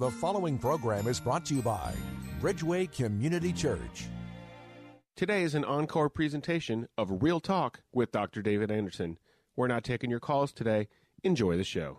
The following program is brought to you by Bridgeway Community Church. Today is an encore presentation of Real Talk with Dr. David Anderson. We're not taking your calls today. Enjoy the show.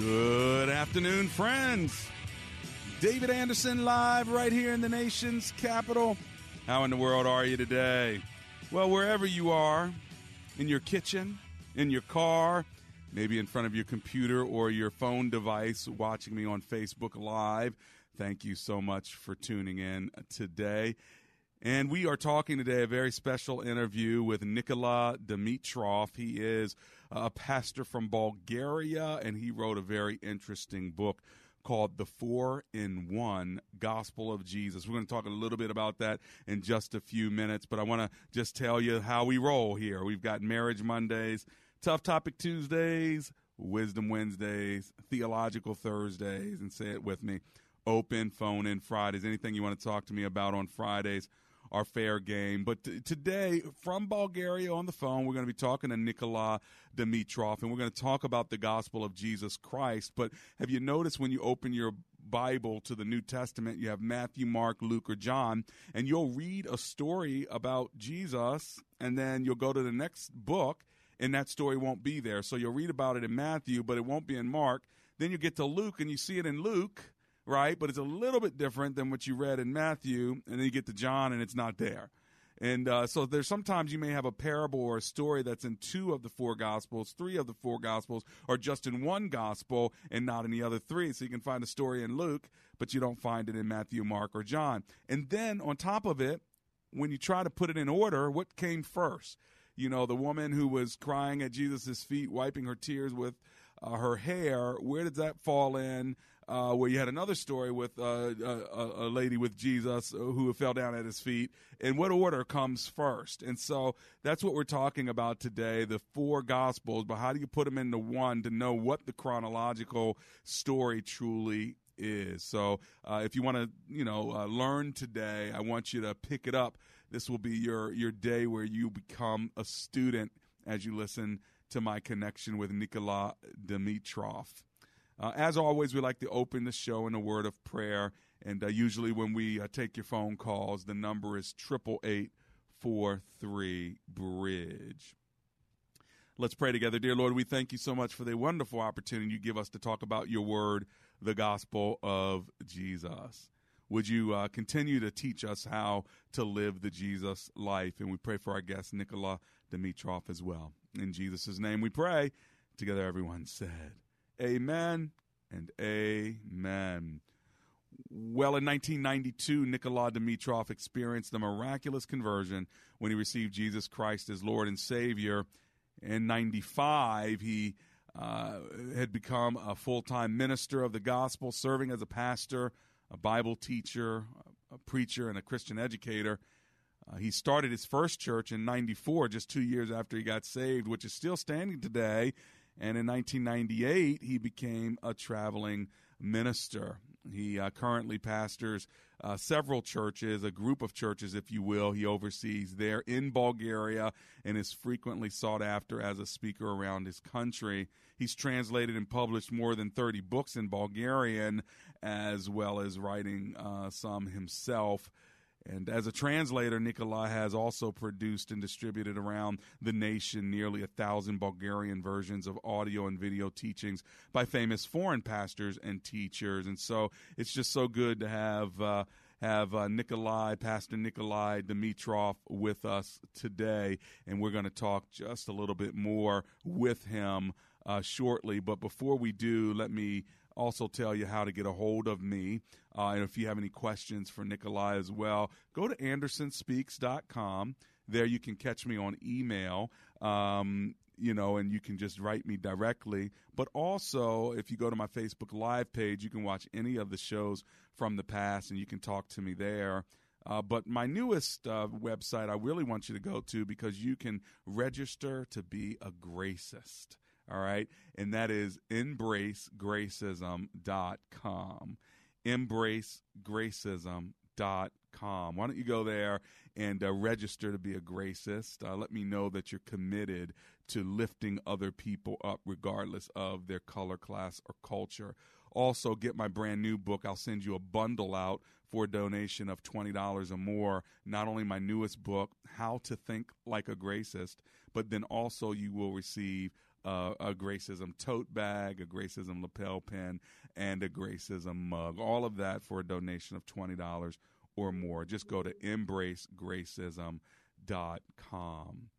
Good afternoon, friends. David Anderson live right here in the nation's capital. How in the world are you today? Well, wherever you are, in your kitchen, in your car, maybe in front of your computer or your phone device, watching me on Facebook Live, thank you so much for tuning in today. And we are talking today a very special interview with Nikola Dimitrov. He is uh, a pastor from Bulgaria, and he wrote a very interesting book called The Four in One Gospel of Jesus. We're going to talk a little bit about that in just a few minutes, but I want to just tell you how we roll here. We've got Marriage Mondays, Tough Topic Tuesdays, Wisdom Wednesdays, Theological Thursdays, and say it with me. Open phone in Fridays. Anything you want to talk to me about on Fridays are fair game. But t- today, from Bulgaria on the phone, we're going to be talking to Nikola Dimitrov, and we're going to talk about the gospel of Jesus Christ. But have you noticed when you open your Bible to the New Testament, you have Matthew, Mark, Luke, or John, and you'll read a story about Jesus, and then you'll go to the next book, and that story won't be there. So you'll read about it in Matthew, but it won't be in Mark. Then you get to Luke, and you see it in Luke right? But it's a little bit different than what you read in Matthew, and then you get to John, and it's not there. And uh, so there's sometimes you may have a parable or a story that's in two of the four gospels, three of the four gospels, or just in one gospel and not in the other three. So you can find a story in Luke, but you don't find it in Matthew, Mark, or John. And then on top of it, when you try to put it in order, what came first? You know, the woman who was crying at Jesus' feet, wiping her tears with uh, her hair, where did that fall in? Uh, where you had another story with uh, a, a, lady with Jesus who fell down at his feet. And what order comes first? And so that's what we're talking about today the four Gospels, but how do you put them into one to know what the chronological story truly is? So uh, if you want to, you know, uh, learn today, I want you to pick it up. This will be your, your day where you become a student as you listen to my connection with Nikola Dimitrov. Uh, as always, we like to open the show in a word of prayer. And uh, usually, when we uh, take your phone calls, the number is triple eight four three bridge. Let's pray together. Dear Lord, we thank you so much for the wonderful opportunity you give us to talk about your word, the gospel of Jesus. Would you uh, continue to teach us how to live the Jesus life? And we pray for our guest, Nikola Dimitrov, as well. In Jesus' name we pray. Together, everyone said, Amen and amen. Well, in 1992, Nikola Dimitrov experienced a miraculous conversion when he received Jesus Christ as Lord and Savior. In 95, he uh, had become a full time minister of the gospel, serving as a pastor, a Bible teacher, a preacher, and a Christian educator. Uh, he started his first church in 94, just two years after he got saved, which is still standing today and in 1998, he became a traveling minister. He uh, currently pastors uh, several churches, a group of churches, if you will. He oversees there in Bulgaria and is frequently sought after as a speaker around his country. He's translated and published more than 30 books in Bulgarian, as well as writing uh, some himself. And as a translator, Nikolai has also produced and distributed around the nation nearly a thousand Bulgarian versions of audio and video teachings by famous foreign pastors and teachers. And so it's just so good to have. Uh, have uh, Nikolai, Pastor Nikolai Dimitrov, with us today, and we're going to talk just a little bit more with him uh, shortly. But before we do, let me also tell you how to get a hold of me. Uh, and if you have any questions for Nikolai as well, go to andersonspeaks.com. There you can catch me on email. Um, you know, and you can just write me directly. But also, if you go to my Facebook Live page, you can watch any of the shows from the past and you can talk to me there. Uh, but my newest uh, website, I really want you to go to because you can register to be a gracist. All right. And that is embracegracism.com. Embracegracism.com. Why don't you go there and uh, register to be a gracist? Uh, let me know that you're committed to lifting other people up, regardless of their color, class, or culture. Also, get my brand new book. I'll send you a bundle out for a donation of $20 or more. Not only my newest book, How to Think Like a Gracist, but then also you will receive uh, a Gracism tote bag, a Gracism lapel pin, and a Gracism mug. All of that for a donation of $20 or more. Just go to embracegracism.com.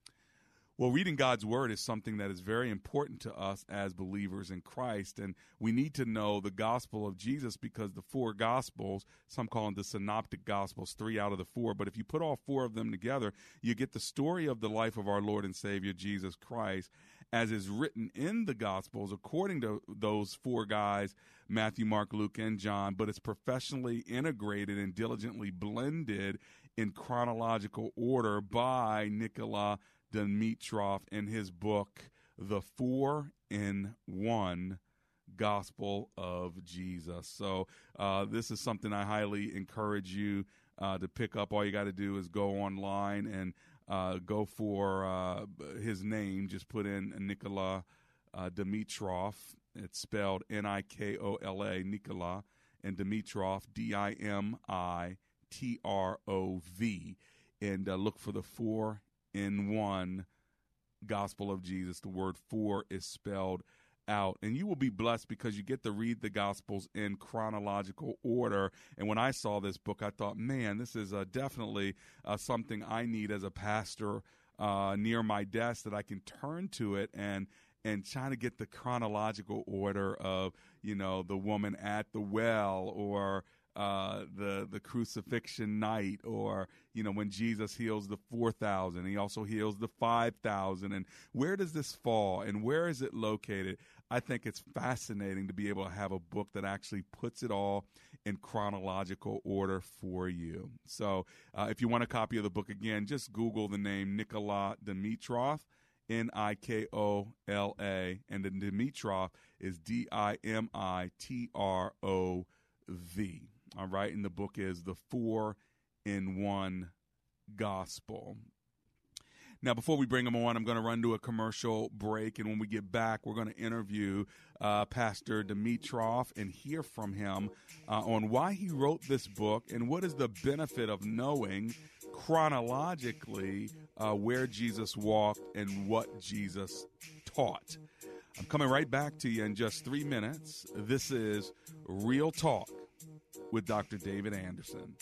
Well, reading God's Word is something that is very important to us as believers in Christ. And we need to know the gospel of Jesus because the four gospels, some call them the synoptic gospels, three out of the four. But if you put all four of them together, you get the story of the life of our Lord and Savior Jesus Christ as is written in the gospels according to those four guys Matthew, Mark, Luke, and John, but it's professionally integrated and diligently blended in chronological order by Nikola Dimitrov in his book, The Four in One Gospel of Jesus. So, uh, this is something I highly encourage you uh, to pick up. All you got to do is go online and uh, go for uh, his name. Just put in Nikola uh, Dimitrov. It's spelled N I K O L A, Nikola, and Dimitrov, D I M I T R O V. And uh, look for the four in one gospel of Jesus. The word four is spelled out. And you will be blessed because you get to read the Gospels in chronological order. And when I saw this book, I thought, man, this is uh, definitely uh, something I need as a pastor uh, near my desk that I can turn to it and and trying to get the chronological order of you know the woman at the well or uh, the the crucifixion night, or you know when Jesus heals the four thousand, he also heals the five thousand, and where does this fall, and where is it located? I think it's fascinating to be able to have a book that actually puts it all in chronological order for you. So, uh, if you want a copy of the book again, just Google the name Nikola Dimitrov. N I K O L A, and then Dimitrov is D I M I T R O V. All right. And the book is The Four in One Gospel. Now, before we bring him on, I'm going to run to a commercial break. And when we get back, we're going to interview uh, Pastor Dimitrov and hear from him uh, on why he wrote this book and what is the benefit of knowing chronologically uh, where Jesus walked and what Jesus taught. I'm coming right back to you in just three minutes. This is Real Talk with Dr. David Anderson.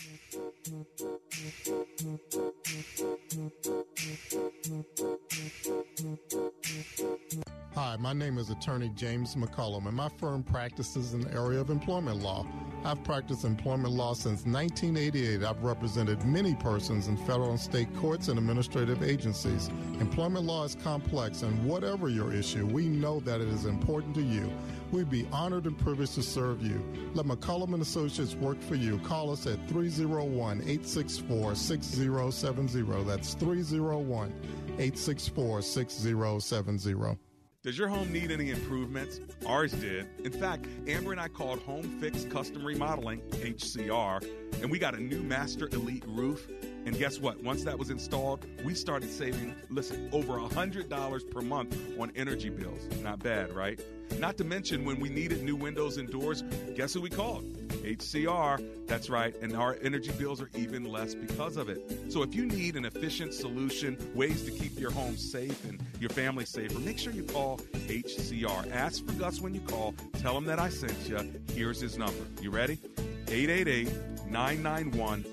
Hi, my name is attorney James McCullum, and my firm practices in the area of employment law. I've practiced employment law since 1988. I've represented many persons in federal and state courts and administrative agencies. Employment law is complex, and whatever your issue, we know that it is important to you. We'd be honored and privileged to serve you. Let McCullum and Associates work for you. Call us at 301 864 6070. That's 301 864 6070. Does your home need any improvements? Ours did. In fact, Amber and I called Home Fix Custom Remodeling, HCR, and we got a new Master Elite roof And guess what? Once that was installed, we started saving, listen, over $100 per month on energy bills. Not bad, right? Not to mention when we needed new windows and doors, guess who we called? HCR. That's right. And our energy bills are even less because of it. So if you need an efficient solution, ways to keep your home safe and your family safer, make sure you call HCR. Ask for Gus when you call. Tell him that I sent you. Here's his number. You ready? 888 991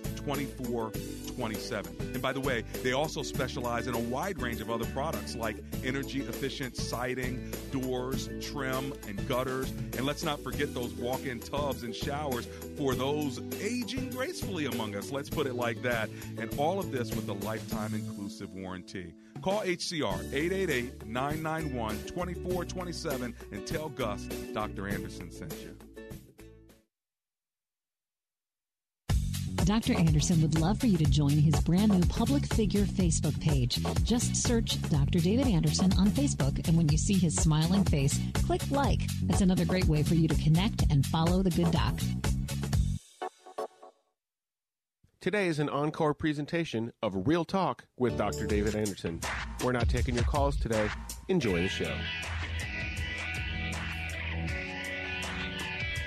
2427. And by the way, they also specialize in a wide range of other products like energy efficient siding, doors, trim, and gutters. And let's not forget those walk in tubs and showers for those aging gracefully among us. Let's put it like that. And all of this with a lifetime inclusive warranty. Call HCR 888 991 2427 and tell Gus Dr. Anderson sent you. Dr. Anderson would love for you to join his brand new public figure Facebook page. Just search Dr. David Anderson on Facebook, and when you see his smiling face, click like. That's another great way for you to connect and follow the good doc. Today is an encore presentation of Real Talk with Dr. David Anderson. We're not taking your calls today. Enjoy the show.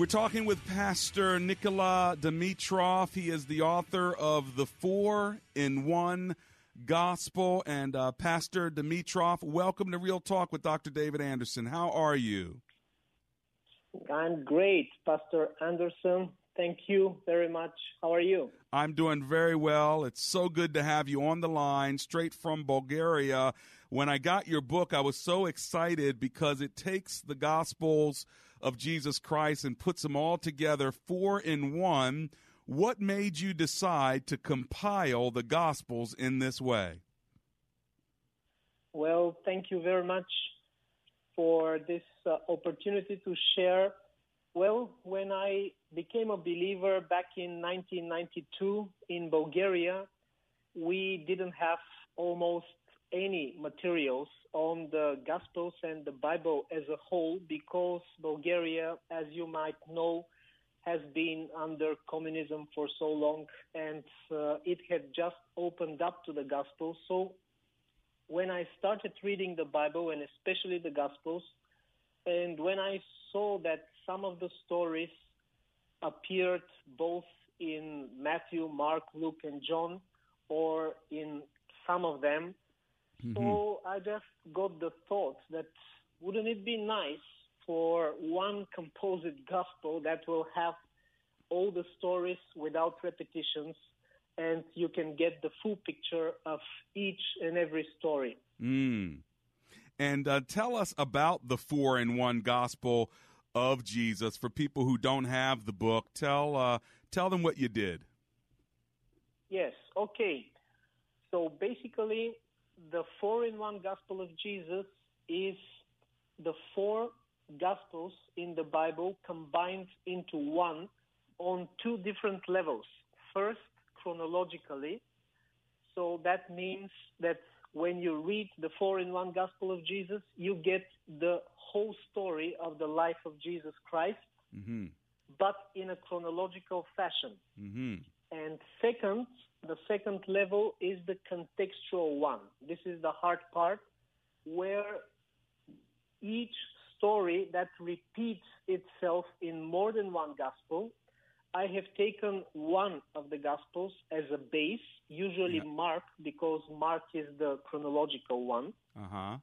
We're talking with Pastor Nikola Dimitrov. He is the author of The Four in One Gospel. And uh, Pastor Dimitrov, welcome to Real Talk with Dr. David Anderson. How are you? I'm great, Pastor Anderson. Thank you very much. How are you? I'm doing very well. It's so good to have you on the line straight from Bulgaria. When I got your book, I was so excited because it takes the Gospels of Jesus Christ and puts them all together, four in one. What made you decide to compile the Gospels in this way? Well, thank you very much for this uh, opportunity to share. Well, when I became a believer back in 1992 in Bulgaria, we didn't have almost any materials on the Gospels and the Bible as a whole because Bulgaria, as you might know, has been under communism for so long and uh, it had just opened up to the Gospel. So when I started reading the Bible and especially the Gospels, and when I saw that some of the stories appeared both in Matthew, Mark, Luke, and John, or in some of them, Mm-hmm. So I just got the thought that wouldn't it be nice for one composite gospel that will have all the stories without repetitions and you can get the full picture of each and every story. Mm. And uh, tell us about the four in one gospel of Jesus for people who don't have the book. Tell uh, tell them what you did. Yes. Okay. So basically, the four in one gospel of Jesus is the four gospels in the Bible combined into one on two different levels. First, chronologically. So that means that when you read the four in one gospel of Jesus, you get the whole story of the life of Jesus Christ, mm-hmm. but in a chronological fashion. Mm-hmm. And second, the second level is the contextual one. This is the hard part where each story that repeats itself in more than one gospel I have taken one of the Gospels as a base, usually Yeah. Mark, because Mark is the chronological one. Uh huh.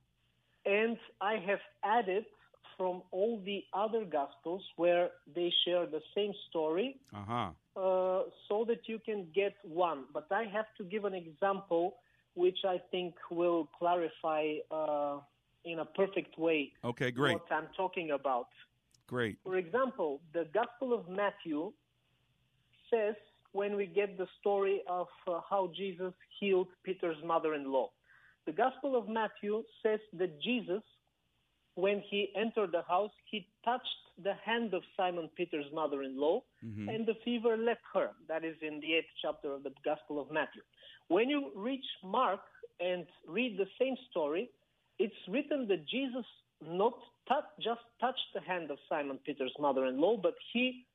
And I have added from all the other Gospels where they share the same story Uh huh. uh, so that you can get one. But I have to give an example which I think will clarify uh, in a perfect way Okay, great. what I'm talking about. Great. For example, the Gospel of Matthew says when we get the story of uh, how Jesus healed Peter's mother in law. The Gospel of Matthew says that Jesus, when he entered the house, he touched the hand of Simon Peter's mother in law, Mhm. and the fever left her. That is in the eighth chapter of the Gospel of Matthew. When you reach Mark and read the same story, it's written that Jesus not just touched the hand of Simon Peter's mother-in-law, but he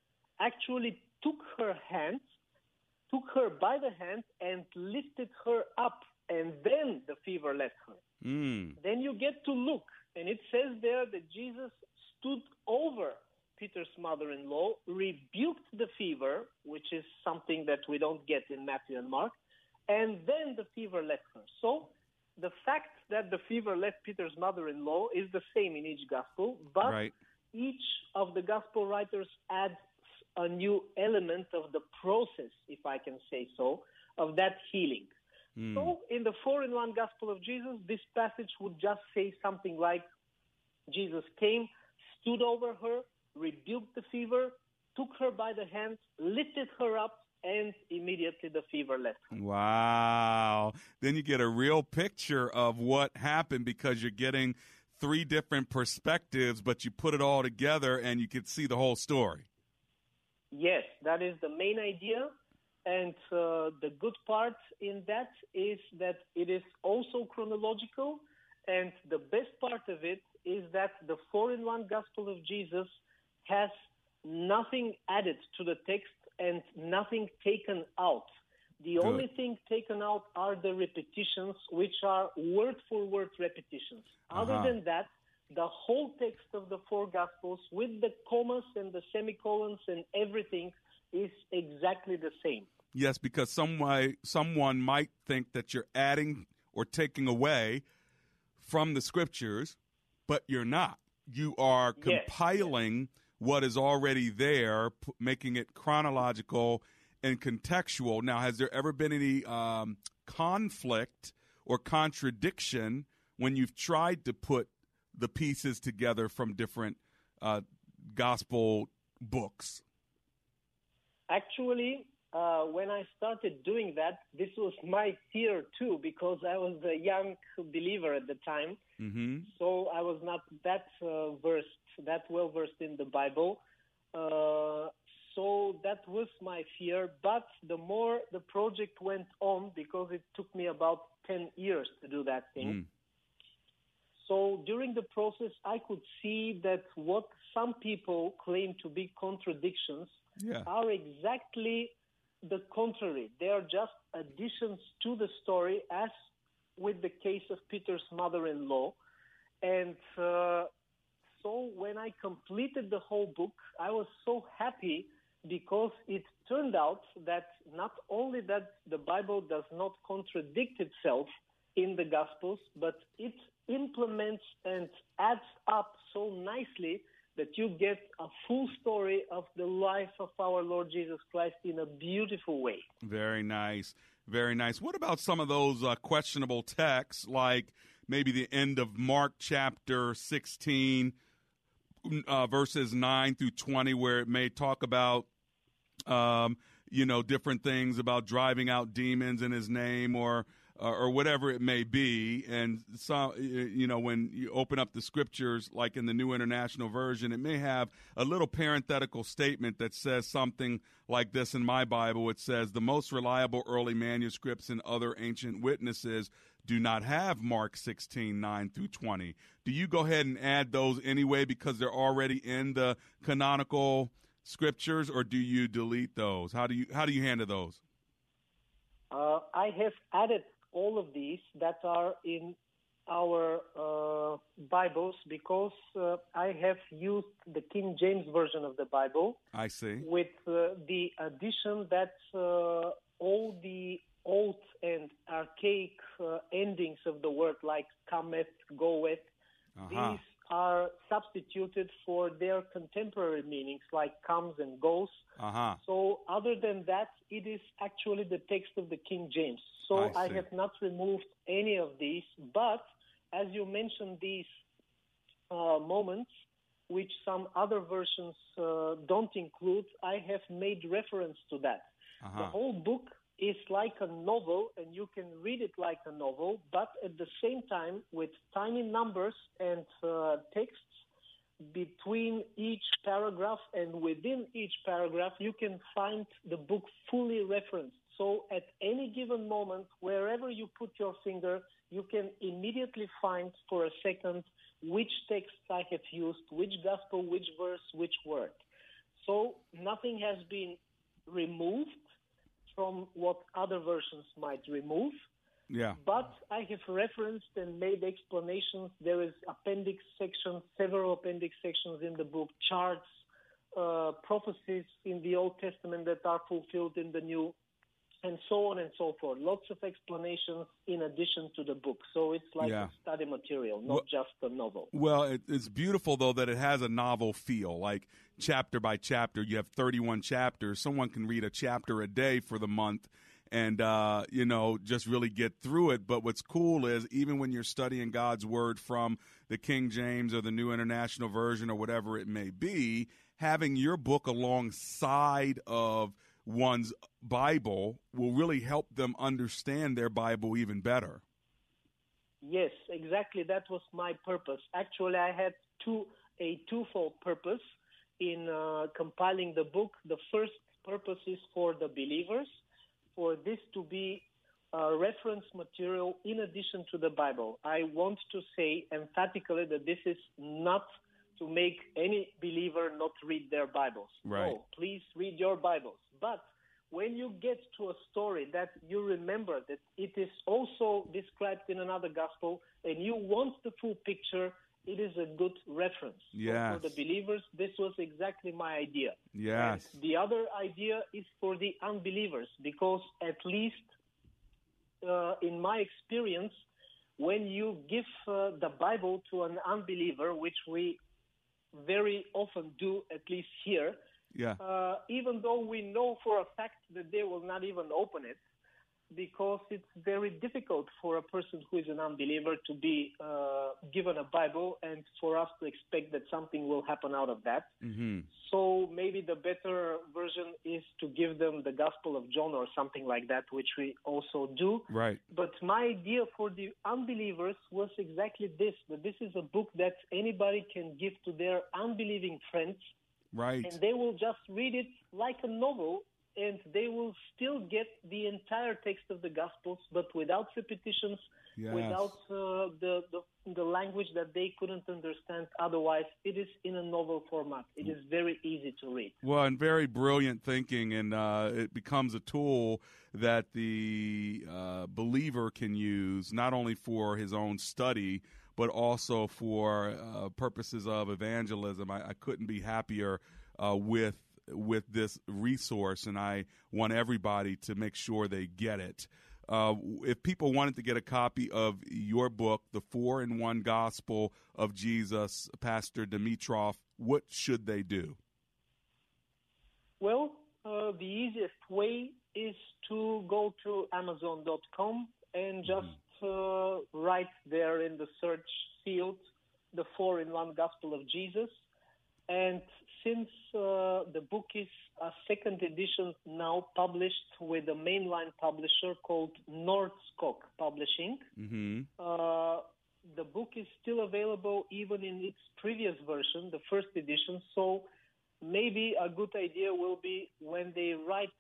actually took her hand, took her by the hand, and lifted her up, and then the fever left her. Mm. Then you get to Luke, and it says there that Jesus stood over Peter's mother in law, rebuked the fever, which is something that we don't get in Matthew and Mark, and then the fever left her. So the fact that the fever left Peter's mother in law is the same in each gospel, but Right. each of the gospel writers adds a new element of the process, if I can say so, of that healing. Mm. So, in the four in one gospel of Jesus, this passage would just say something like Jesus came, stood over her, rebuked the fever, took her by the hand, lifted her up, and immediately the fever left. Wow. Then you get a real picture of what happened because you're getting three different perspectives, but you put it all together and you can see the whole story. Yes, that is the main idea. And uh, the good part in that is that it is also chronological. And the best part of it is that the four in one gospel of Jesus has nothing added to the text and nothing taken out. The Good. only thing taken out are the repetitions, which are word for word repetitions. Other Uh-huh. than that, the whole text of the four gospels with the commas and the semicolons and everything is exactly the same. Yes, because some way, someone might think that you're adding or taking away from the scriptures, but you're not. You are Yes. compiling what is already there, p- making it chronological and contextual. Now, has there ever been any um, conflict or contradiction when you've tried to put the pieces together from different uh, gospel books? Actually, uh, when I started doing that, this was my fear too, because I was a young believer at the time. Mm-hmm. So I was not that uh, versed, that well versed in the Bible. Uh, so that was my fear. But the more the project went on, because it took me about 10 years to do that thing. Mm. So during the process, I could see that what some people claim to be contradictions Yeah. are exactly the contrary. They are just additions to the story, as with the case of Peter's mother in law. And uh, so when I completed the whole book, I was so happy because it turned out that not only that the Bible does not contradict itself in the Gospels, but it implements and adds up so nicely that you get a full story of the life of our Lord Jesus Christ in a beautiful way. Very nice. Very nice. What about some of those uh, questionable texts, like maybe the end of Mark chapter 16, uh, verses 9 through 20, where it may talk about, um, you know, different things about driving out demons in his name or. Or whatever it may be, and so, you know, when you open up the scriptures, like in the New International Version, it may have a little parenthetical statement that says something like this in my Bible. It says, The most reliable early manuscripts and other ancient witnesses do not have Mark 16, 9 through 20. Do you go ahead and add those anyway because they're already in the canonical scriptures, or do you delete those? How do you how do you handle those? Uh, I have added all of these that are in our uh, Bibles because uh, I have used the King James Version of the Bible. I see. With uh, the addition that uh, all the old and archaic uh, endings of the word, like cometh, goeth, Uh-huh. these are substituted for their contemporary meanings, like comes and goes. Uh huh. So, other than that, it is actually the text of the King James. So, I I, have not removed any of these. But as you mentioned, these uh, moments, which some other versions uh, don't include, I have made reference to that. The Uh-huh. whole book is like a novel, and you can read it like a novel, but at the same time, with tiny numbers and uh, texts between each paragraph and within each paragraph, you can find the book fully referenced. So at any given moment, wherever you put your finger, you can immediately find for a second which text I have used, which gospel, which verse, which word. So nothing has been removed from what other versions might remove. Yeah. But I have referenced and made explanations. There is appendix sections, several appendix sections in the book, charts, uh, prophecies in the Old Testament that are fulfilled in the New, and so on and so forth. Lots of explanations in addition to the book. So it's like Yeah. study material, not Well- just a novel. Well, it, it's beautiful though that it has a novel feel, like chapter by chapter. You have 31 chapters. Someone can read a chapter a day for the month, and uh, you know just really get through it. But what's cool is even when you're studying God's word from the King James or the New International Version or whatever it may be, having your book alongside of one's Bible will really help them understand their Bible even better. Yes, exactly. That was my purpose. Actually, I had two a twofold purpose in uh, compiling the book. The first purpose is for the believers, for this to be uh, reference material in addition to the Bible. I want to say emphatically that this is not to make any believer not read their Bibles. Right. No, please read your Bibles. But when you get to a story that you remember that it is also described in another gospel and you want the full picture, it is a good reference. So Yes. for the believers, this was exactly my idea. Yes. And the other idea is for the unbelievers because at least uh, in my experience, when you give uh, the Bible to an unbeliever, which we very often do, at least here, Yeah. uh, even though we know for a fact that they will not even open it, because it's very difficult for a person who is an unbeliever to be uh, given a Bible and for us to expect that something will happen out of that. Mm-hmm. So maybe the better version is to give them the Gospel of John or something like that, which we also do. Right. But my idea for the unbelievers was exactly this that this is a book that anybody can give to their unbelieving friends, Right. and they will just read it like a novel, and they will still get the entire text of the Gospels, but without repetitions, Yes. without uh, the, the the language that they couldn't understand otherwise. It is in a novel format. It is very easy to read. Well, and very brilliant thinking, and uh, it becomes a tool that the uh, believer can use not only for his own study, but also for uh, purposes of evangelism. I, I couldn't be happier uh, with with this resource, and I want everybody to make sure they get it. Uh, if people wanted to get a copy of your book, The Four in One Gospel of Jesus, Pastor Dimitrov, what should they do? Well, uh, the easiest way is to go to Amazon.com and just uh, write there in the search field the four in one Gospel of Jesus. And since uh, the book is a second edition now published with a mainline publisher called Nordskog Publishing, Mm-hmm. uh, the book is still available even in its previous version, the first edition. So maybe a good idea will be when they write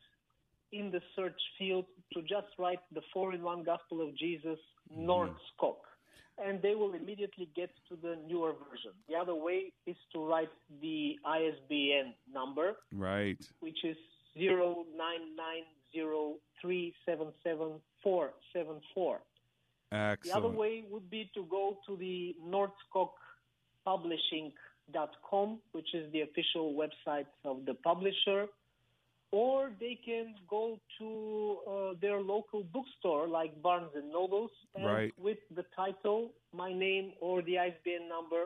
in the search field to just write the four in one Gospel of Jesus, mm-hmm. Nordskog. And they will immediately get to the newer version. The other way is to write the ISBN number, Right. which is zero nine nine zero three seven seven four seven four. Excellent. The other way would be to go to the nordskogpublishing.com, which is the official website of the publisher, or they can go to uh, their local bookstore like Barnes and Nobles, and Right. with the title, my name or the ISBN number,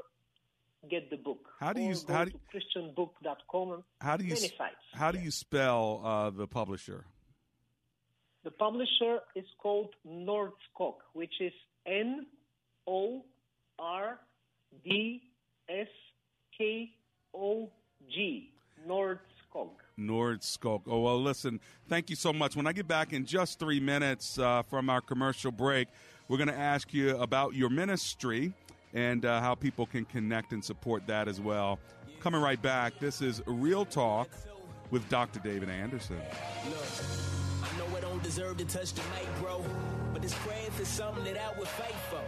get the book. How do you- Or go how do- to christianbook.com and How do you many sites. how do you spell uh, the publisher? The publisher is called Nordskog, which is N O R D S K O G. Nordskog. Nordskog. Oh, well, listen, thank you so much. When I get back in just three minutes uh, from our commercial break, we're going to ask you about your ministry and uh, how people can connect and support that as well. Coming right back, this is Real Talk with Dr. David Anderson. Look, I know I don't deserve to touch the mic, bro. But this craft is something that I would fight for.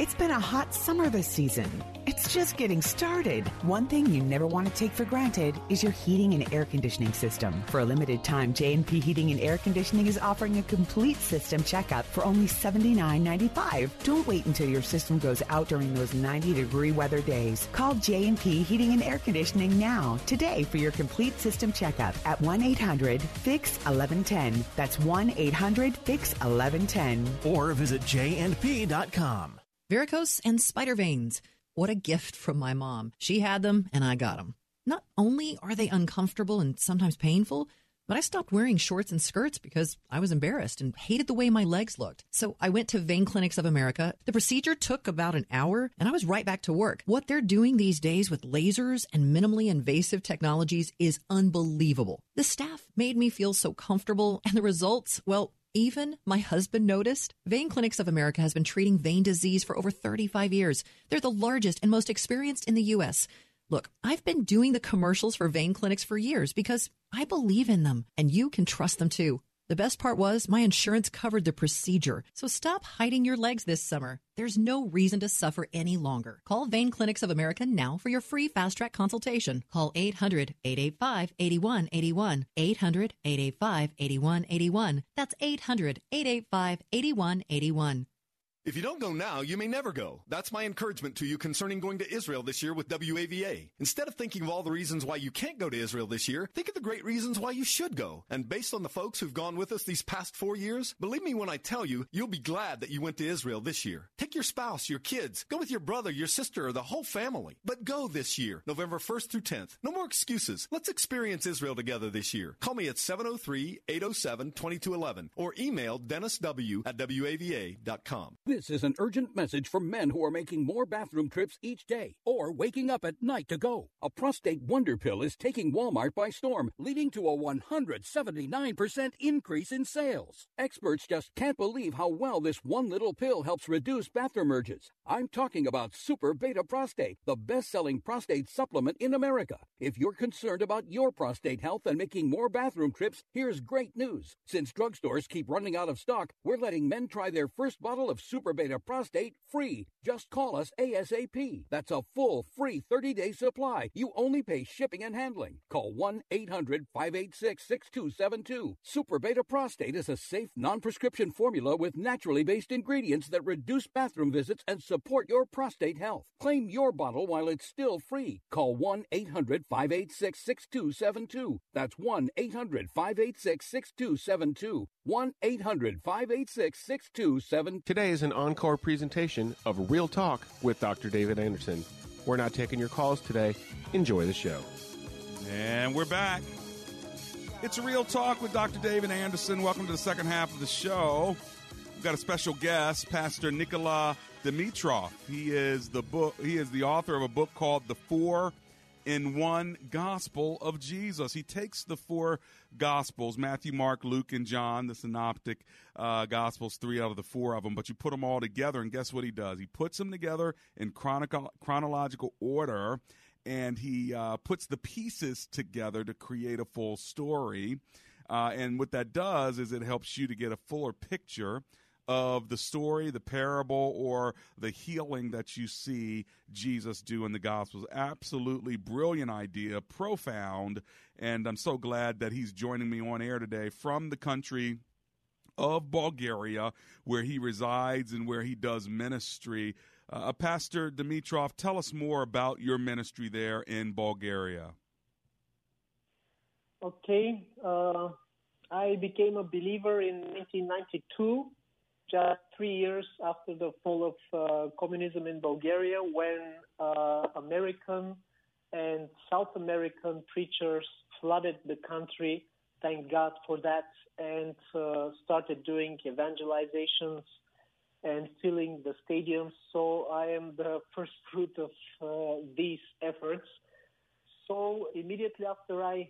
It's been a hot summer this season. It's just getting started. One thing you never want to take for granted is your heating and air conditioning system. For a limited time, J&P Heating and Air Conditioning is offering a complete system checkup for only $79.95. Don't wait until your system goes out during those 90 degree weather days. Call J&P Heating and Air Conditioning now, today for your complete system checkup at 1-800-FIX-1110. That's 1-800-FIX-1110. Or visit jandp.com. Varicose and spider veins. What a gift from my mom. She had them and I got them. Not only are they uncomfortable and sometimes painful, but I stopped wearing shorts and skirts because I was embarrassed and hated the way my legs looked. So I went to Vein Clinics of America. The procedure took about an hour and I was right back to work. What they're doing these days with lasers and minimally invasive technologies is unbelievable. The staff made me feel so comfortable and the results, well, even my husband noticed. Vein Clinics of America has been treating vein disease for over 35 years. They're the largest and most experienced in the U.S. Look, I've been doing the commercials for vein clinics for years because I believe in them, and you can trust them too. The best part was my insurance covered the procedure. So stop hiding your legs this summer. There's no reason to suffer any longer. Call Vein Clinics of America now for your free fast track consultation. Call 800 885 8181. 800 885 8181. That's 800 885 8181. If you don't go now, you may never go. That's my encouragement to you concerning going to Israel this year with WAVA. Instead of thinking of all the reasons why you can't go to Israel this year, think of the great reasons why you should go. And based on the folks who've gone with us these past four years, believe me when I tell you, you'll be glad that you went to Israel this year. Take your spouse, your kids, go with your brother, your sister, or the whole family. But go this year, November 1st through 10th. No more excuses. Let's experience Israel together this year. Call me at 703-807-2211 or email dennisw at wava.com. This is an urgent message for men who are making more bathroom trips each day or waking up at night to go. A prostate wonder pill is taking Walmart by storm, leading to a 179% increase in sales. Experts just can't believe how well this one little pill helps reduce bathroom urges. I'm talking about Super Beta Prostate, the best selling prostate supplement in America. If you're concerned about your prostate health and making more bathroom trips, here's great news. Since drugstores keep running out of stock, we're letting men try their first bottle of Super Beta Prostate free. Just call us ASAP. That's a full free 30 day supply. You only pay shipping and handling. Call 1 800 586 6272. Super Beta Prostate is a safe, non prescription formula with naturally based ingredients that reduce bathroom visits and support your prostate health. Claim your bottle while it's still free. Call 1 800 586 6272. That's 1 800 586 6272. 1 800 586 6272. Today is an encore presentation of Real Talk with Dr. David Anderson. We're not taking your calls today. Enjoy the show. And we're back. It's real talk with Dr. David Anderson. Welcome to the second half of the show. We've got a special guest, Pastor Nikola Dimitrov. He is the book. He is the author of a book called "The Four in One Gospel of Jesus." He takes the four Gospels: Matthew, Mark, Luke, and John, the Synoptic uh, Gospels, three out of the four of them. But you put them all together, and guess what he does? He puts them together in chronicle, chronological order and he uh, puts the pieces together to create a full story. Uh, and what that does is it helps you to get a fuller picture of the story, the parable, or the healing that you see Jesus do in the Gospels. Absolutely brilliant idea, profound, and I'm so glad that he's joining me on air today from the country of Bulgaria, where he resides and where he does ministry. Uh, Pastor Dimitrov, tell us more about your ministry there in Bulgaria. Okay. Uh, I became a believer in 1992, just three years after the fall of uh, communism in Bulgaria, when uh, American and South American preachers flooded the country. Thank God for that, and uh, started doing evangelizations and filling the stadiums. So I am the first fruit of uh, these efforts. So immediately after I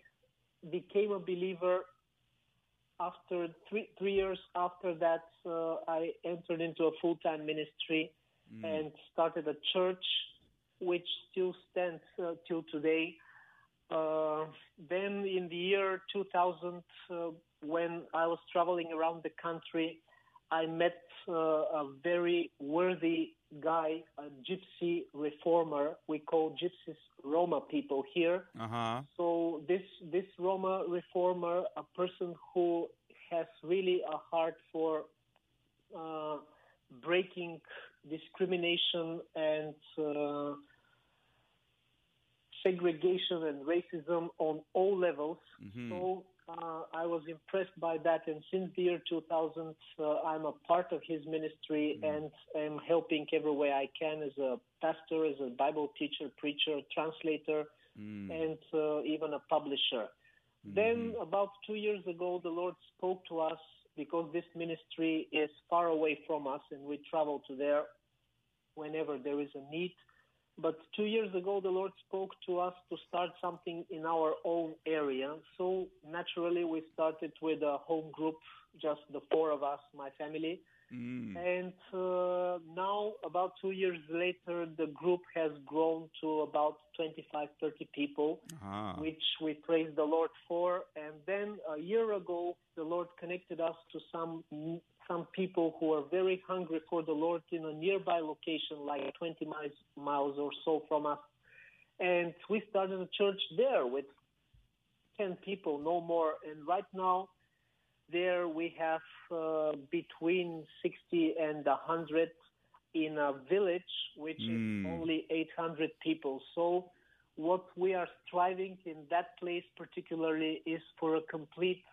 became a believer, after three three years after that, uh, I entered into a full time ministry mm. and started a church, which still stands uh, till today. Uh, then in the year 2000, uh, when I was traveling around the country, I met uh, a very worthy guy, a gypsy reformer. We call gypsies Roma people here. Uh-huh. So this this Roma reformer, a person who has really a heart for uh, breaking discrimination and uh, segregation and racism on all levels. Mm-hmm. So uh, I was impressed by that, and since the year 2000, uh, I'm a part of his ministry Mm. and am helping every way I can as a pastor, as a Bible teacher, preacher, translator, Mm. and uh, even a publisher. Then, about two years ago, the Lord spoke to us because this ministry is far away from us, and we travel to there whenever there is a need. But two years ago, the Lord spoke to us to start something in our own area. So naturally, we started with a home group, just the four of us, my family. Mm. And uh, now, about two years later, the group has grown to about 25, 30 people, Ah. which we praise the Lord for. And then a year ago, the Lord connected us to some some people who are very hungry for the Lord in a nearby location, like 20 miles, miles or so from us. And we started a church there with 10 people, no more. And right now, there we have uh, between 60 and 100 in a village which Mm. is only 800 people. So what we are striving in that place particularly is for a complete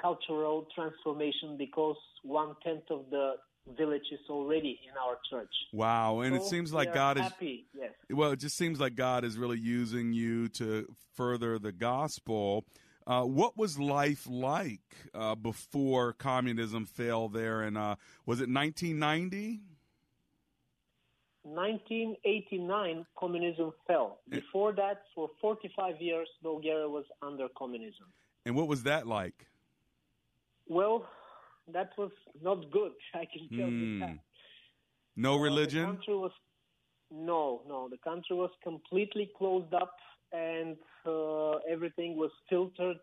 cultural transformation because one tenth of the village is already in our church. Wow, and it seems like God happy, is yes. Well, it just seems like God is really using you to further the gospel. Uh, what was life like uh, before communism fell there? And uh, was it 1990? 1989, communism fell. Before that, for 45 years, Bulgaria was under communism. And what was that like? Well, that was not good. I can tell you Hmm. that. No Uh, religion? The country was no, no. The country was completely closed up, and uh, everything was filtered.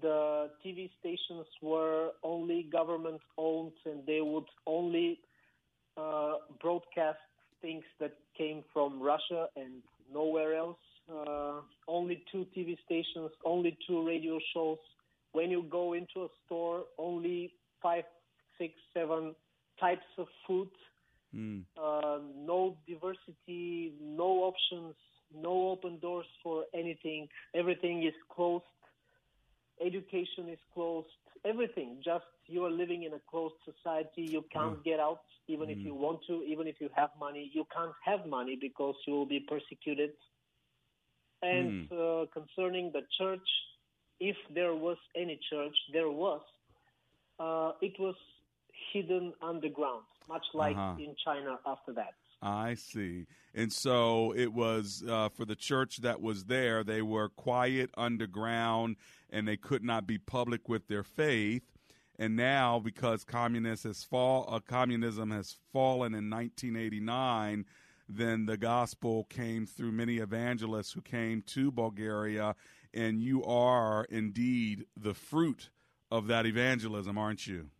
The TV stations were only government owned, and they would only uh, broadcast things that came from Russia and nowhere else. Uh, only two TV stations, only two radio shows. When you go into a store, only five, six, seven types of food. Mm. Uh, no diversity, no options, no open doors for anything. Everything is closed. Education is closed. Everything. Just you are living in a closed society. You can't get out, even if you want to. Even if you have money, you can't have money because you will be persecuted. And uh, concerning the church, if there was any church, there was. Uh, it was hidden underground, much like Uh-huh. in China after that. I see. And so it was uh, for the church that was there, they were quiet underground and they could not be public with their faith. And now, because has fall, uh, communism has fallen in 1989, then the gospel came through many evangelists who came to Bulgaria, and you are indeed the fruit of that evangelism, aren't you?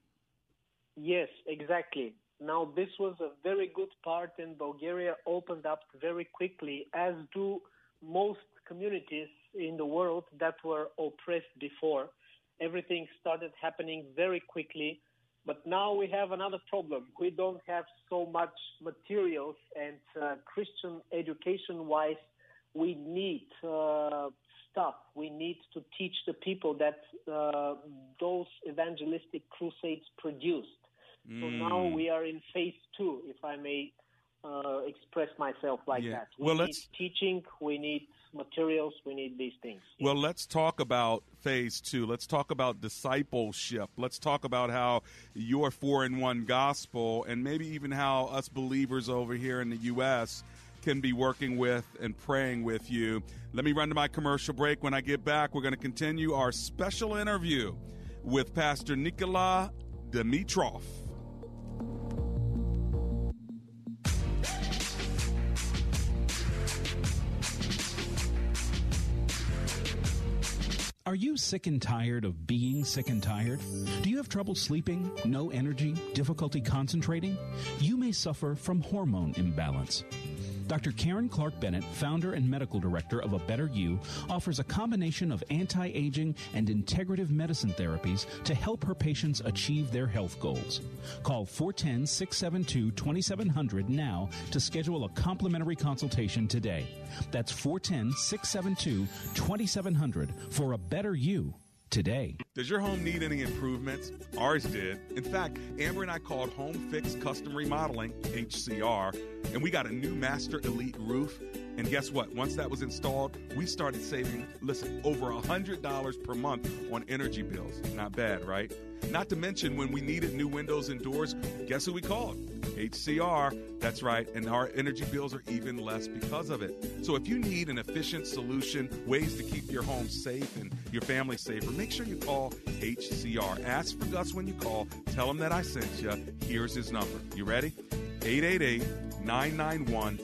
Yes, exactly. Now, this was a very good part, and Bulgaria opened up very quickly, as do most communities in the world that were oppressed before. everything started happening very quickly. But now we have another problem. We don't have so much materials, and uh, Christian education wise, we need uh, stuff. We need to teach the people that uh, those evangelistic crusades produced. Mm. So now we are in phase two, if I may uh, express myself like yeah. that. We well, need let's teaching. We need materials. We need these things. Well, let's talk about phase two. Let's talk about discipleship. Let's talk about how your four in one gospel, and maybe even how us believers over here in the U.S. can be working with and praying with you. Let me run to my commercial break. When I get back, we're going to continue our special interview with Pastor Nikola Dimitrov. Are you sick and tired of being sick and tired? Do you have trouble sleeping, no energy, difficulty concentrating? You may suffer from hormone imbalance. Dr. Karen Clark Bennett, founder and medical director of A Better You, offers a combination of anti aging and integrative medicine therapies to help her patients achieve their health goals. Call 410 672 2700 now to schedule a complimentary consultation today. That's 410 672 2700 for A Better You today. Does your home need any improvements? Ours did. In fact, Amber and I called Home Fix Custom Remodeling, HCR, and we got a new Master Elite roof. And guess what? Once that was installed, we started saving, listen, over $100 per month on energy bills. Not bad, right? Not to mention when we needed new windows and doors, guess who we called? HCR. That's right. And our energy bills are even less because of it. So if you need an efficient solution, ways to keep your home safe and your family safer, make sure you call HCR. Ask for Gus when you call. Tell him that I sent you. Here's his number. You ready? 888 991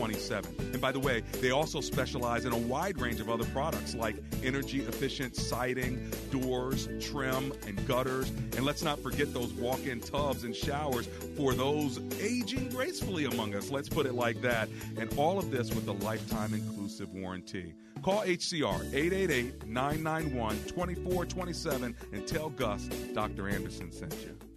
2427. And by the way, they also specialize in a wide range of other products like energy efficient siding, doors, trim, and gutters. And let's not forget those walk in tubs and showers for those aging gracefully among us. Let's put it like that. And all of this with a lifetime inclusive warranty. Call HCR 888 991 2427 and tell Gus Dr. Anderson sent you.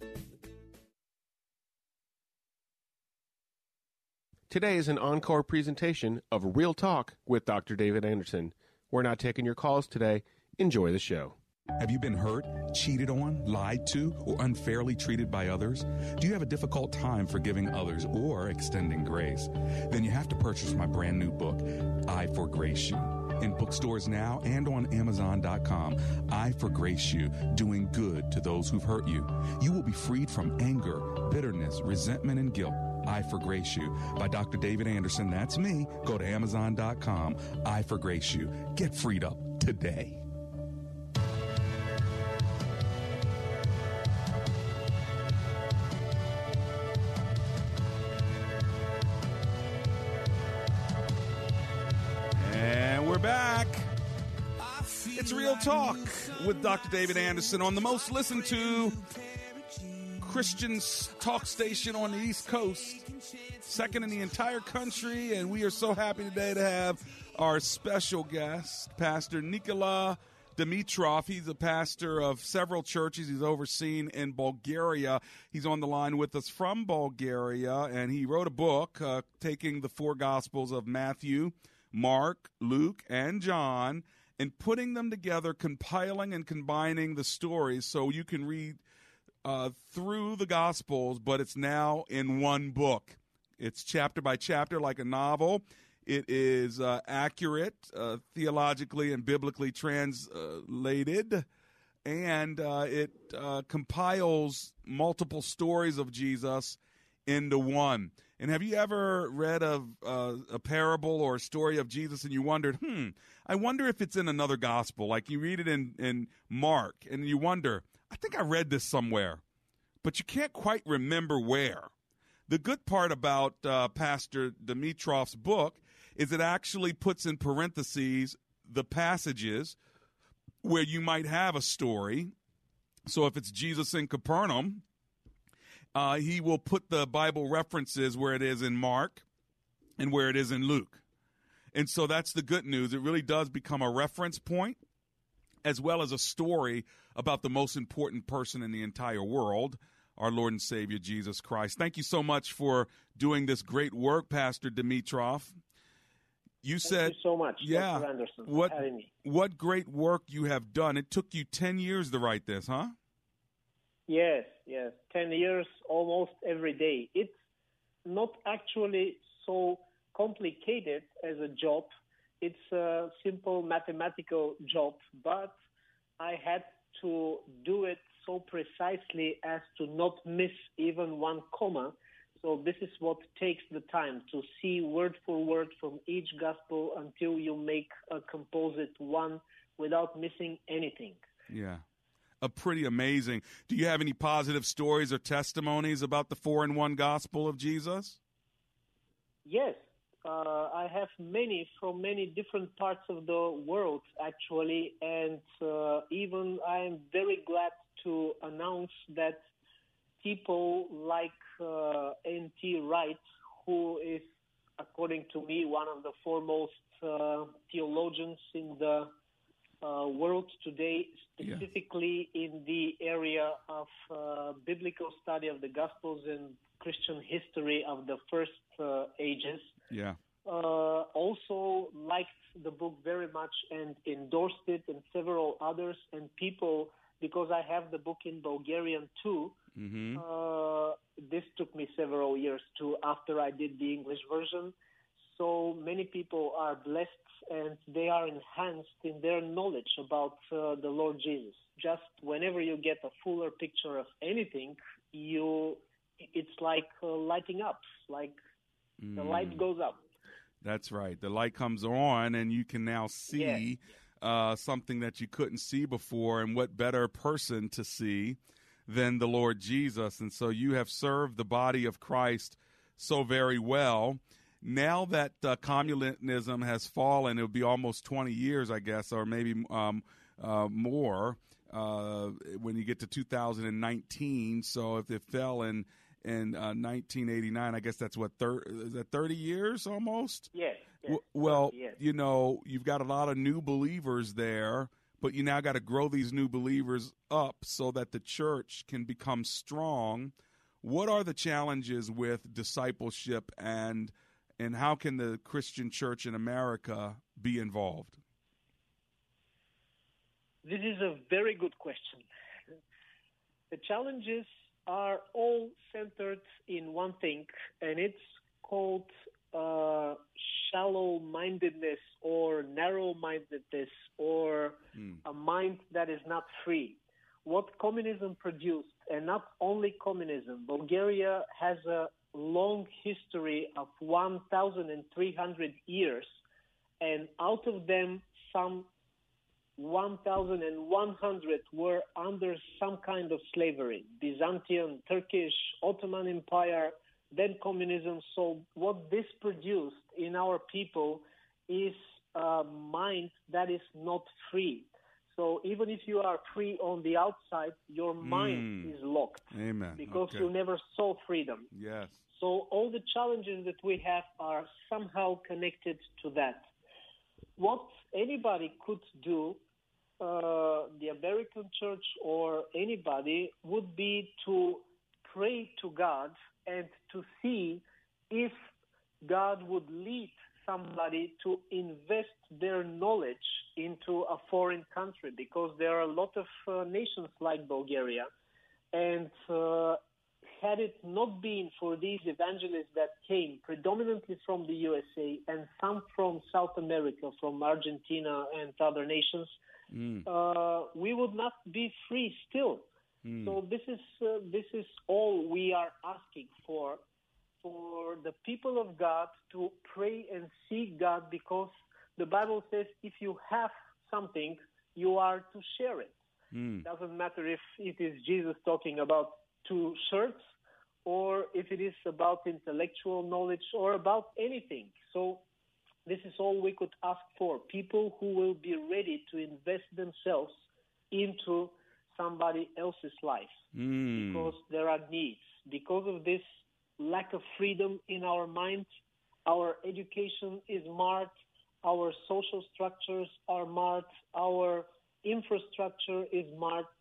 Today is an encore presentation of Real Talk with Dr. David Anderson. We're not taking your calls today. Enjoy the show. Have you been hurt, cheated on, lied to, or unfairly treated by others? Do you have a difficult time forgiving others or extending grace? Then you have to purchase my brand new book, I Forgrace You. In bookstores now and on Amazon.com, I Forgrace You, doing good to those who've hurt you. You will be freed from anger, bitterness, resentment, and guilt. I Forgrace You by Dr. David Anderson. That's me. Go to Amazon.com. I Forgrace You. Get freed up today. And we're back. It's Real Talk with Dr. David Anderson on the most listened to Christian talk station on the East Coast, second in the entire country. And we are so happy today to have our special guest, Pastor Nikola Dimitrov. He's a pastor of several churches he's overseen in Bulgaria. He's on the line with us from Bulgaria, and he wrote a book uh, taking the four Gospels of Matthew, Mark, Luke, and John and putting them together, compiling and combining the stories so you can read uh, through the Gospels, but it's now in one book. It's chapter by chapter, like a novel. It is uh, accurate, uh, theologically and biblically translated, and uh, it uh, compiles multiple stories of Jesus into one. And have you ever read of uh, a parable or a story of Jesus and you wondered, hmm, I wonder if it's in another gospel? Like you read it in, in Mark and you wonder, I think I read this somewhere, but you can't quite remember where. The good part about uh, Pastor Dimitrov's book is it actually puts in parentheses the passages where you might have a story. So if it's Jesus in Capernaum, uh, he will put the Bible references where it is in Mark and where it is in Luke. And so that's the good news. It really does become a reference point as well as a story about the most important person in the entire world, our Lord and Savior Jesus Christ. Thank you so much for doing this great work, Pastor Dimitrov. You Thank said you so much, yeah. Dr. Anderson, what what great work you have done. It took you 10 years to write this, huh? Yes, yes. 10 years almost every day. It's not actually so complicated as a job. It's a simple mathematical job, but I had to do it so precisely as to not miss even one comma. So this is what takes the time to see word for word from each gospel until you make a composite one without missing anything. Yeah. A pretty amazing. Do you have any positive stories or testimonies about the four in one gospel of Jesus? Yes, uh, I have many from many different parts of the world, actually, and uh, even I am very glad to announce that people like uh, N.T. Wright, who is, according to me, one of the foremost uh, theologians in the uh, world today, specifically in the area of uh, biblical study of the Gospels and Christian history of the first uh, ages. Yeah. Uh, also liked the book very much and endorsed it, and several others. And people, because I have the book in Bulgarian too, Mm-hmm. uh, this took me several years too after I did the English version. So many people are blessed and they are enhanced in their knowledge about uh, the Lord Jesus. Just whenever you get a fuller picture of anything, you it's like uh, lighting up, like the Mm. light goes up. That's right. The light comes on, and you can now see uh, something that you couldn't see before. And what better person to see than the Lord Jesus? And so you have served the body of Christ so very well. Now that uh, communism has fallen, it'll be almost 20 years, I guess, or maybe um, uh, more uh, when you get to 2019. So if it fell in in uh, 1989, I guess that's what thir- is that 30 years almost. Yes. yes, well, yes. you know, you've got a lot of new believers there, but you now got to grow these new believers up so that the church can become strong. What are the challenges with discipleship and and how can the Christian church in America be involved? This is a very good question. The challenges are all centered in one thing, and it's called uh, shallow mindedness or narrow mindedness or a mind that is not free. What communism produced, and not only communism, Bulgaria has a long history of 1,300 years, and out of them, some 1,100 were under some kind of slavery Byzantine, Turkish, Ottoman Empire, then communism. So, what this produced in our people is a mind that is not free. So, even if you are free on the outside, your mind Mm. is locked Amen. because Okay. you never saw freedom. Yes. So all the challenges that we have are somehow connected to that. What anybody could do, uh, the American church or anybody, would be to pray to God and to see if God would lead somebody to invest their knowledge into a foreign country because there are a lot of uh, nations like Bulgaria. And uh, had it not been for these evangelists that came predominantly from the USA and some from South America, from Argentina and other nations, Mm. uh, we would not be free still. Mm. So this is uh, this is all we are asking for for the people of God to pray and seek God because the Bible says if you have something, you are to share it. Mm. Doesn't matter if it is Jesus talking about two shirts or if it is about intellectual knowledge or about anything. So this is all we could ask for. People who will be ready to invest themselves into somebody else's life Mm. because there are needs. Because of this lack of freedom in our minds, our education is marred, our social structures are marred, our infrastructure is marked,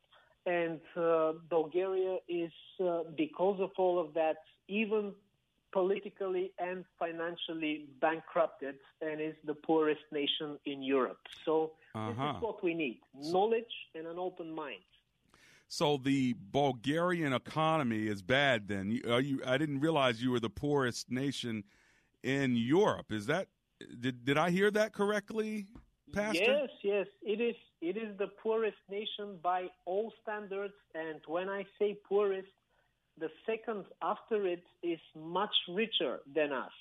and uh, Bulgaria is, uh, because of all of that, even politically and financially bankrupted and is the poorest nation in Europe. So uh-huh. this is what we need knowledge and an open mind. So the Bulgarian economy is bad. Then you, you, I didn't realize you were the poorest nation in Europe. Is that did did I hear that correctly, Pastor? Yes, yes. It is. It is the poorest nation by all standards. And when I say poorest, the second after it is much richer than us.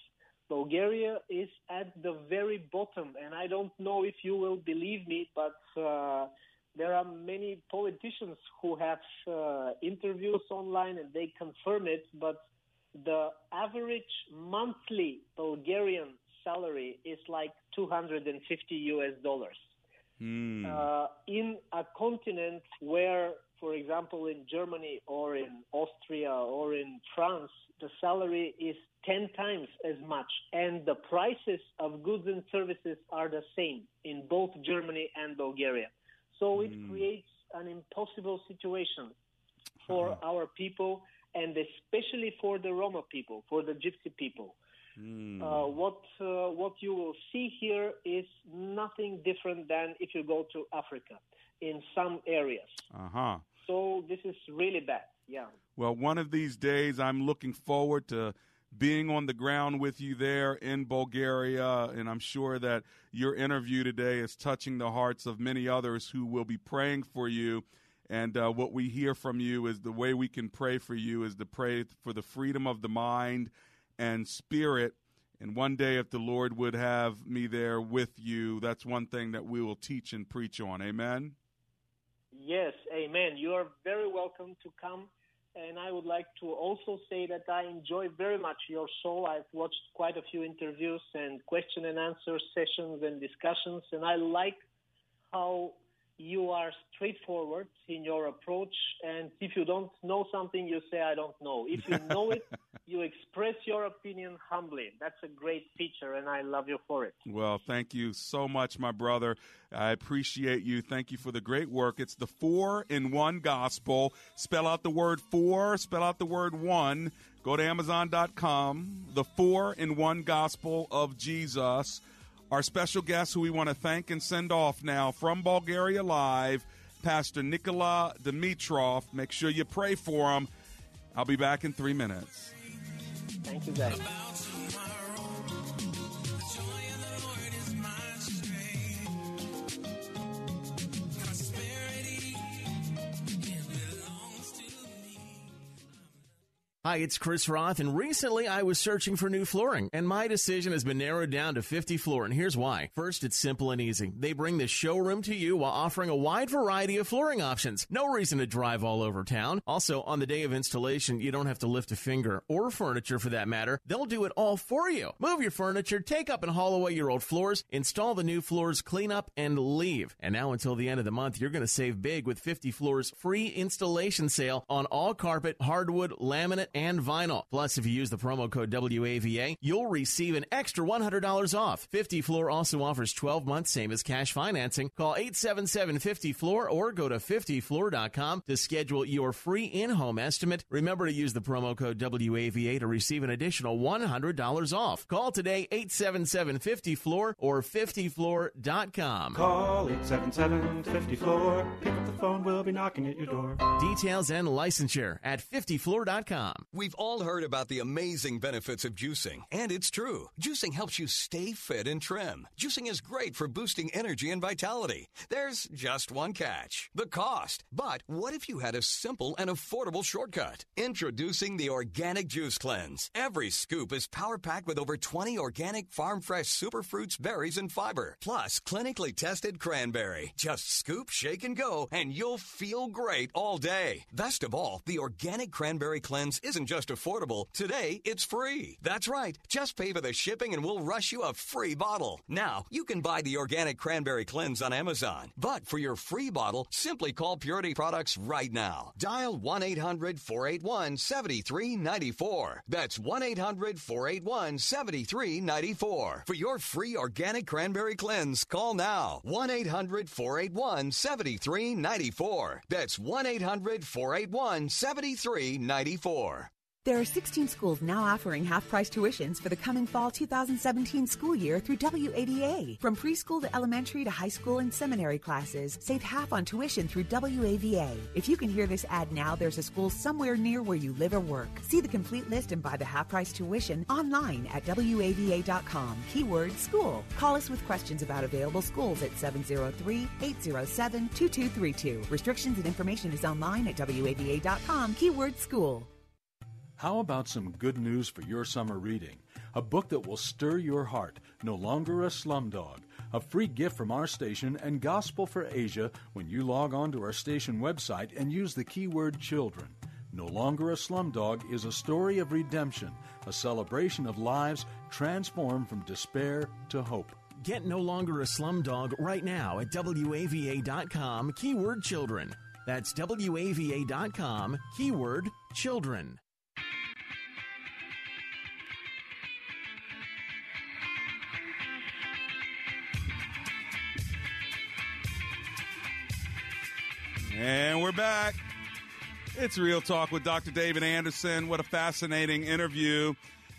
Bulgaria is at the very bottom, and I don't know if you will believe me, but uh, there are many politicians who have uh, interviews online and they confirm it. But the average monthly Bulgarian salary is like 250 US dollars. Mm. Uh, in a continent where for example, in Germany or in Austria or in France, the salary is 10 times as much, and the prices of goods and services are the same in both Germany and Bulgaria. So mm. it hmm. creates an impossible situation for uh-huh. our people, and especially for the Roma people, for the Gypsy people. Mm. Uh, what uh, what you will see here is nothing different than if you go to Africa in some areas. Uh huh. So this is really bad. Yeah. Well, one of these days, I'm looking forward to being on the ground with you there in Bulgaria. And I'm sure that your interview today is touching the hearts of many others who will be praying for you. And uh, what we hear from you is the way we can pray for you is to pray for the freedom of the mind and spirit. And one day, if the Lord would have me there with you, that's one thing that we will teach and preach on. Amen. Yes, amen. You are very welcome to come. And I would like to also say that I enjoy very much your show. I've watched quite a few interviews and question and answer sessions and discussions, and I like how you are straightforward in your approach. And if you don't know something, you say, I don't know. If you know it, you express your opinion humbly. That's a great feature, and I love you for it. Well, thank you so much, my brother. I appreciate you. Thank you for the great work. It's the four in one gospel. Spell out the word four, spell out the word one. Go to Amazon.com. The four in one gospel of Jesus. Our special guest, who we want to thank and send off now from Bulgaria Live, Pastor Nikola Dimitrov. Make sure you pray for him. I'll be back in three minutes. Thank you, guys. Hi, it's Chris Roth, and recently I was searching for new flooring, and my decision has been narrowed down to 50 Floor, and here's why. First, it's simple and easy. They bring the showroom to you while offering a wide variety of flooring options. No reason to drive all over town. Also, on the day of installation, you don't have to lift a finger, or furniture for that matter. They'll do it all for you. Move your furniture, take up and haul away your old floors, install the new floors, clean up, and leave. And now until the end of the month, you're going to save big with 50 Floor's free installation sale on all carpet, hardwood, laminate, and vinyl. Plus, if you use the promo code WAVA, you'll receive an extra $100 off. 50 Floor also offers 12 months, same as cash financing. Call 877 50 Floor or go to 50floor.com to schedule your free in home estimate. Remember to use the promo code WAVA to receive an additional $100 off. Call today 877 50 Floor or 50floor.com. Call 877 50 Floor. Pick up the phone, we'll be knocking at your door. Details and licensure at 50floor.com. We've all heard about the amazing benefits of juicing, and it's true. Juicing helps you stay fit and trim. Juicing is great for boosting energy and vitality. There's just one catch the cost. But what if you had a simple and affordable shortcut? Introducing the Organic Juice Cleanse. Every scoop is power packed with over 20 organic farm fresh superfruits, berries, and fiber, plus clinically tested cranberry. Just scoop, shake, and go, and you'll feel great all day. Best of all, the Organic Cranberry Cleanse is isn't just affordable, today it's free. That's right. Just pay for the shipping and we'll rush you a free bottle. Now, you can buy the organic cranberry cleanse on Amazon. But for your free bottle, simply call Purity Products right now. Dial 1 800 481 7394. That's 1 800 481 7394. For your free organic cranberry cleanse, call now. 1 800 481 7394. That's 1 800 481 7394. There are 16 schools now offering half price tuitions for the coming fall 2017 school year through WAVA. From preschool to elementary to high school and seminary classes, save half on tuition through WAVA. If you can hear this ad now, there's a school somewhere near where you live or work. See the complete list and buy the half price tuition online at WAVA.com. Keyword school. Call us with questions about available schools at 703 807 2232. Restrictions and information is online at WAVA.com. Keyword school. How about some good news for your summer reading? A book that will stir your heart, No Longer a Slumdog. A free gift from our station and Gospel for Asia when you log on to our station website and use the keyword children. No Longer a Slumdog is a story of redemption, a celebration of lives transformed from despair to hope. Get No Longer a Slumdog right now at WAVA.com, keyword children. That's WAVA.com, keyword children. And we're back. It's Real Talk with Dr. David Anderson. What a fascinating interview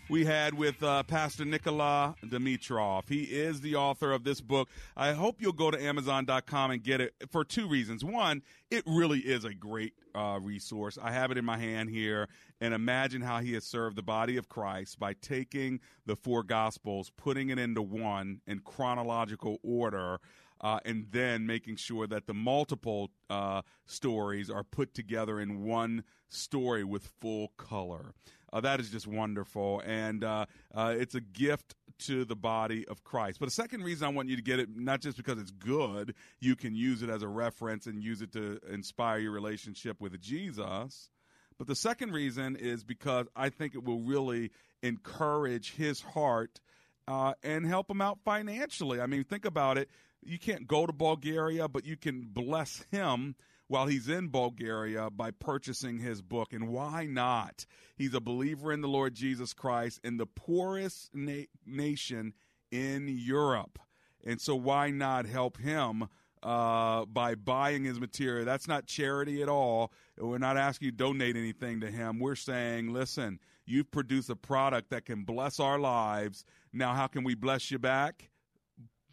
we had with uh, Pastor Nikola Dimitrov. He is the author of this book. I hope you'll go to Amazon.com and get it for two reasons. One, it really is a great uh, resource. I have it in my hand here, and imagine how he has served the body of Christ by taking the four Gospels, putting it into one in chronological order uh, and then making sure that the multiple uh, stories are put together in one story with full color. Uh, that is just wonderful, and uh, uh, it's a gift to the body of Christ. But the second reason I want you to get it, not just because it's good, you can use it as a reference and use it to inspire your relationship with Jesus. But the second reason is because I think it will really encourage his heart uh, and help him out financially. I mean, think about it you can't go to Bulgaria, but you can bless him while he's in Bulgaria by purchasing his book. And why not? He's a believer in the Lord Jesus Christ in the poorest na- nation in Europe. And so, why not help him uh, by buying his material? That's not charity at all. We're not asking you to donate anything to him. We're saying, listen, you've produced a product that can bless our lives. Now, how can we bless you back?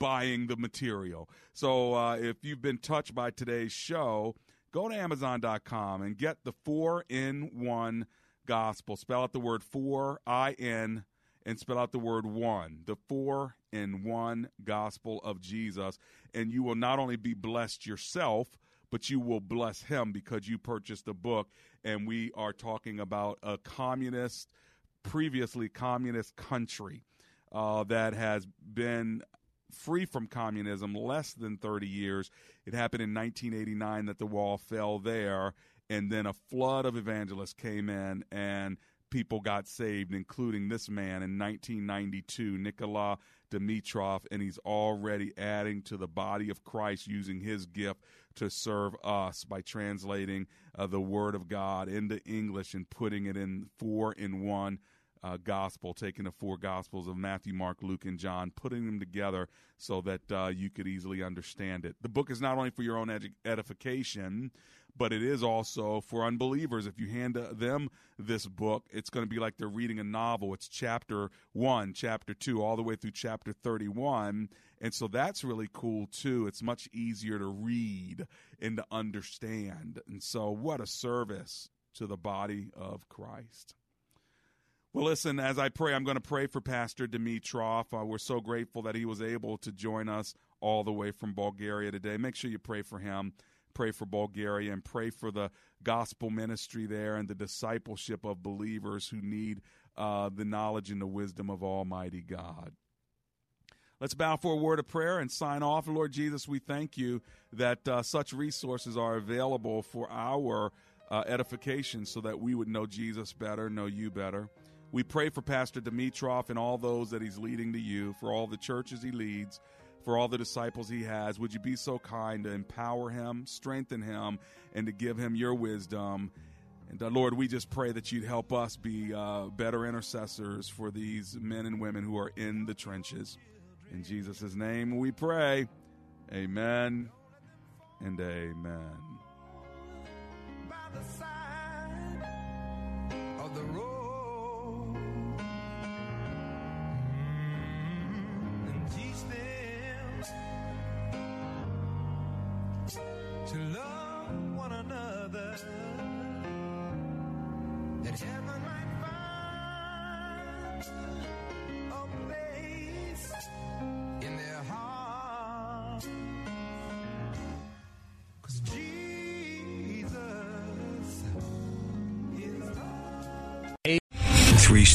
Buying the material. So uh, if you've been touched by today's show, go to Amazon.com and get the four in one gospel. Spell out the word four, I N, and spell out the word one. The four in one gospel of Jesus. And you will not only be blessed yourself, but you will bless him because you purchased the book. And we are talking about a communist, previously communist country. Uh, that has been free from communism less than 30 years. It happened in 1989 that the wall fell there, and then a flood of evangelists came in and people got saved, including this man in 1992, Nikola Dimitrov, and he's already adding to the body of Christ using his gift to serve us by translating uh, the Word of God into English and putting it in four in one uh, gospel, taking the four gospels of Matthew, Mark, Luke, and John, putting them together so that uh, you could easily understand it. The book is not only for your own edification, but it is also for unbelievers. If you hand them this book, it's going to be like they're reading a novel. It's chapter one, chapter two, all the way through chapter 31. And so that's really cool too. It's much easier to read and to understand. And so, what a service to the body of Christ. Well, listen, as I pray, I'm going to pray for Pastor Dimitrov. Uh, we're so grateful that he was able to join us all the way from Bulgaria today. Make sure you pray for him, pray for Bulgaria, and pray for the gospel ministry there and the discipleship of believers who need uh, the knowledge and the wisdom of Almighty God. Let's bow for a word of prayer and sign off. Lord Jesus, we thank you that uh, such resources are available for our uh, edification so that we would know Jesus better, know you better. We pray for Pastor Dimitrov and all those that he's leading to you, for all the churches he leads, for all the disciples he has. Would you be so kind to empower him, strengthen him, and to give him your wisdom? And uh, Lord, we just pray that you'd help us be uh, better intercessors for these men and women who are in the trenches. In Jesus' name we pray. Amen and amen.